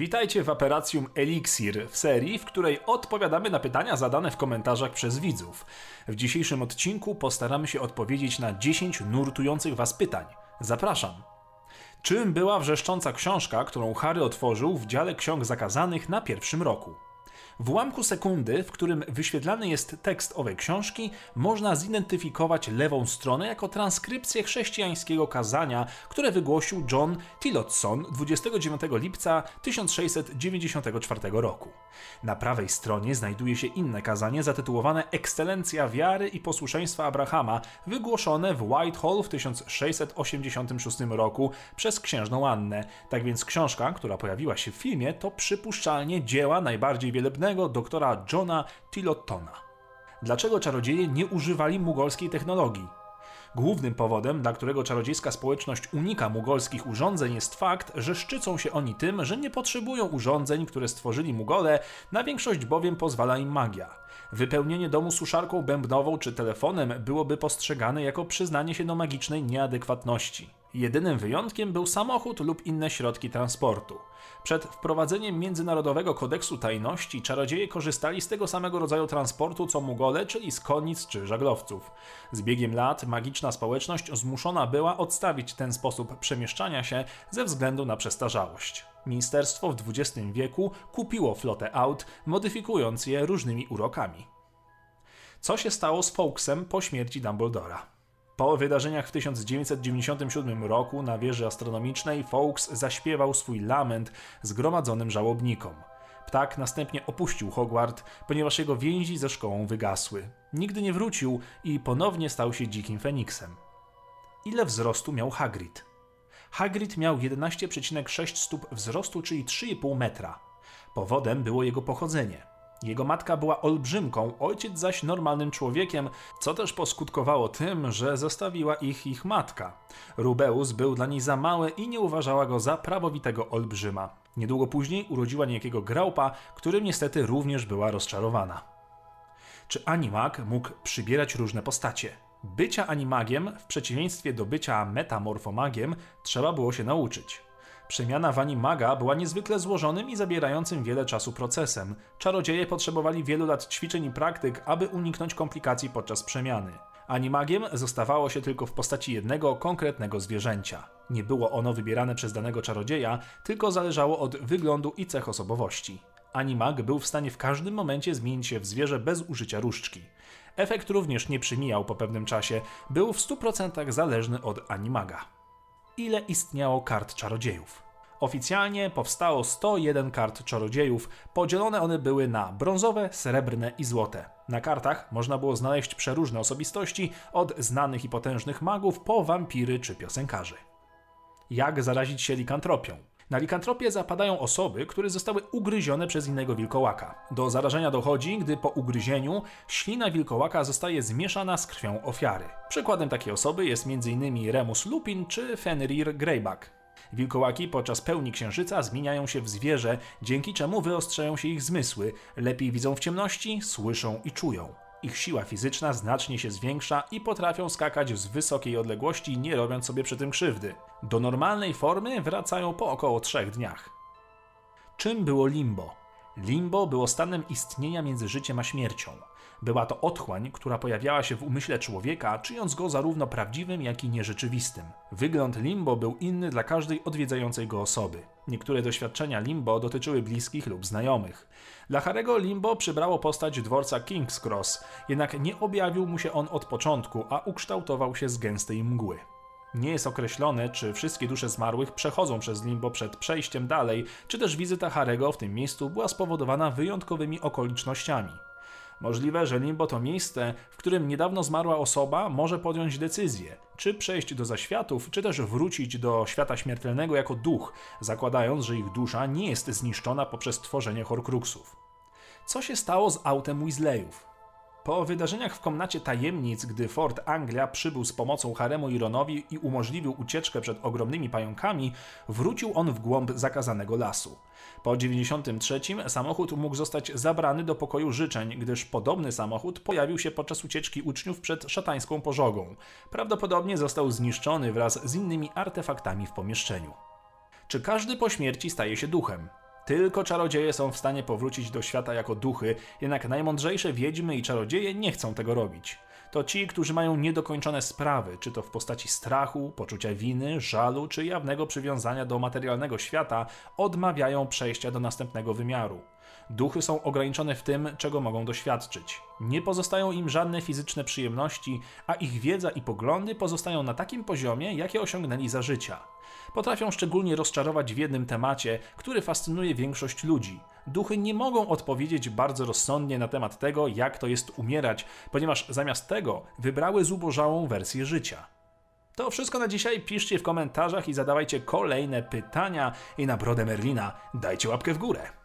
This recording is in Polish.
Witajcie w Operacjum Elixir, w serii, w której odpowiadamy na pytania zadane w komentarzach przez widzów. W dzisiejszym odcinku postaramy się odpowiedzieć na 10 nurtujących Was pytań. Zapraszam. Czym była wrzeszcząca książka, którą Harry otworzył w dziale ksiąg zakazanych na pierwszym roku? W ułamku sekundy, w którym wyświetlany jest tekst owej książki, można zidentyfikować lewą stronę jako transkrypcję chrześcijańskiego kazania, które wygłosił John Tillotson 29 lipca 1694 roku. Na prawej stronie znajduje się inne kazanie zatytułowane Ekscelencja wiary i posłuszeństwa Abrahama, wygłoszone w Whitehall w 1686 roku przez księżną Annę. Tak więc książka, która pojawiła się w filmie, to przypuszczalnie dzieła najbardziej wielebnego doktora Johna Tillotona. Dlaczego czarodzieje nie używali mugolskiej technologii? Głównym powodem, dla którego czarodziejska społeczność unika mugolskich urządzeń jest fakt, że szczycą się oni tym, że nie potrzebują urządzeń, które stworzyli Mugole, na większość bowiem pozwala im magia. Wypełnienie domu suszarką bębnową czy telefonem byłoby postrzegane jako przyznanie się do magicznej nieadekwatności. Jedynym wyjątkiem był samochód lub inne środki transportu. Przed wprowadzeniem międzynarodowego kodeksu tajności czarodzieje korzystali z tego samego rodzaju transportu co Mugole, czyli z konic czy żaglowców. Z biegiem lat magiczna społeczność zmuszona była odstawić ten sposób przemieszczania się ze względu na przestarzałość. Ministerstwo w XX wieku kupiło flotę aut, modyfikując je różnymi urokami. Co się stało z Fawkesem po śmierci Dumbledora? Po wydarzeniach w 1997 roku na wieży astronomicznej Fawkes zaśpiewał swój lament zgromadzonym żałobnikom. Ptak następnie opuścił Hogwart, ponieważ jego więzi ze szkołą wygasły. Nigdy nie wrócił i ponownie stał się dzikim Feniksem. Ile wzrostu miał Hagrid? Hagrid miał 11,6 stóp wzrostu, czyli 3,5 metra. Powodem było jego pochodzenie. Jego matka była olbrzymką, ojciec zaś normalnym człowiekiem, co też poskutkowało tym, że zostawiła ich ich matka. Rubeus był dla niej za mały i nie uważała go za prawowitego olbrzyma. Niedługo później urodziła niejakiego Graupa, którym niestety również była rozczarowana. Czy animag mógł przybierać różne postacie? Bycia animagiem, w przeciwieństwie do bycia metamorfomagiem, trzeba było się nauczyć. Przemiana w animaga była niezwykle złożonym i zabierającym wiele czasu procesem. Czarodzieje potrzebowali wielu lat ćwiczeń i praktyk, aby uniknąć komplikacji podczas przemiany. Animagiem zostawało się tylko w postaci jednego konkretnego zwierzęcia. Nie było ono wybierane przez danego czarodzieja, tylko zależało od wyglądu i cech osobowości. Animag był w stanie w każdym momencie zmienić się w zwierzę bez użycia różdżki. Efekt również nie przymijał po pewnym czasie, był w 100% zależny od animaga. Ile istniało kart czarodziejów? Oficjalnie powstało 101 kart czarodziejów, podzielone one były na brązowe, srebrne i złote. Na kartach można było znaleźć przeróżne osobistości, od znanych i potężnych magów po wampiry czy piosenkarzy. Jak zarazić się likantropią? Na likantropię zapadają osoby, które zostały ugryzione przez innego wilkołaka. Do zarażenia dochodzi, gdy po ugryzieniu ślina wilkołaka zostaje zmieszana z krwią ofiary. Przykładem takiej osoby jest m.in. Remus Lupin czy Fenrir Greyback. Wilkołaki podczas pełni księżyca zmieniają się w zwierzę, dzięki czemu wyostrzają się ich zmysły, lepiej widzą w ciemności, słyszą i czują. Ich siła fizyczna znacznie się zwiększa i potrafią skakać z wysokiej odległości, nie robiąc sobie przy tym krzywdy. Do normalnej formy wracają po około trzech dniach. Czym było limbo? Limbo było stanem istnienia między życiem a śmiercią. Była to otchłań, która pojawiała się w umyśle człowieka, czyniąc go zarówno prawdziwym, jak i nierzeczywistym. Wygląd limbo był inny dla każdej odwiedzającej go osoby. Niektóre doświadczenia limbo dotyczyły bliskich lub znajomych. Dla Harego limbo przybrało postać dworca King's Cross, jednak nie objawił mu się on od początku, a ukształtował się z gęstej mgły. Nie jest określone, czy wszystkie dusze zmarłych przechodzą przez limbo przed przejściem dalej, czy też wizyta Harego w tym miejscu była spowodowana wyjątkowymi okolicznościami. Możliwe, że limbo to miejsce, w którym niedawno zmarła osoba może podjąć decyzję, czy przejść do zaświatów, czy też wrócić do świata śmiertelnego jako duch, zakładając, że ich dusza nie jest zniszczona poprzez tworzenie horcruxów. Co się stało z autem Weasleyów? Po wydarzeniach w komnacie tajemnic, gdy Fort Anglia przybył z pomocą Haremu i Ronowi i umożliwił ucieczkę przed ogromnymi pająkami, wrócił on w głąb zakazanego lasu. Po 93 samochód mógł zostać zabrany do pokoju życzeń, gdyż podobny samochód pojawił się podczas ucieczki uczniów przed szatańską pożogą. Prawdopodobnie został zniszczony wraz z innymi artefaktami w pomieszczeniu. Czy każdy po śmierci staje się duchem? Tylko czarodzieje są w stanie powrócić do świata jako duchy, jednak najmądrzejsze wiedźmy i czarodzieje nie chcą tego robić. To ci, którzy mają niedokończone sprawy, czy to w postaci strachu, poczucia winy, żalu, czy jawnego przywiązania do materialnego świata, odmawiają przejścia do następnego wymiaru. Duchy są ograniczone w tym, czego mogą doświadczyć. Nie pozostają im żadne fizyczne przyjemności, a ich wiedza i poglądy pozostają na takim poziomie, jakie osiągnęli za życia. Potrafią szczególnie rozczarować w jednym temacie, który fascynuje większość ludzi. Duchy nie mogą odpowiedzieć bardzo rozsądnie na temat tego, jak to jest umierać, ponieważ zamiast tego wybrały zubożałą wersję życia. To wszystko na dzisiaj. Piszcie w komentarzach i zadawajcie kolejne pytania. I na brodę Merlina dajcie łapkę w górę.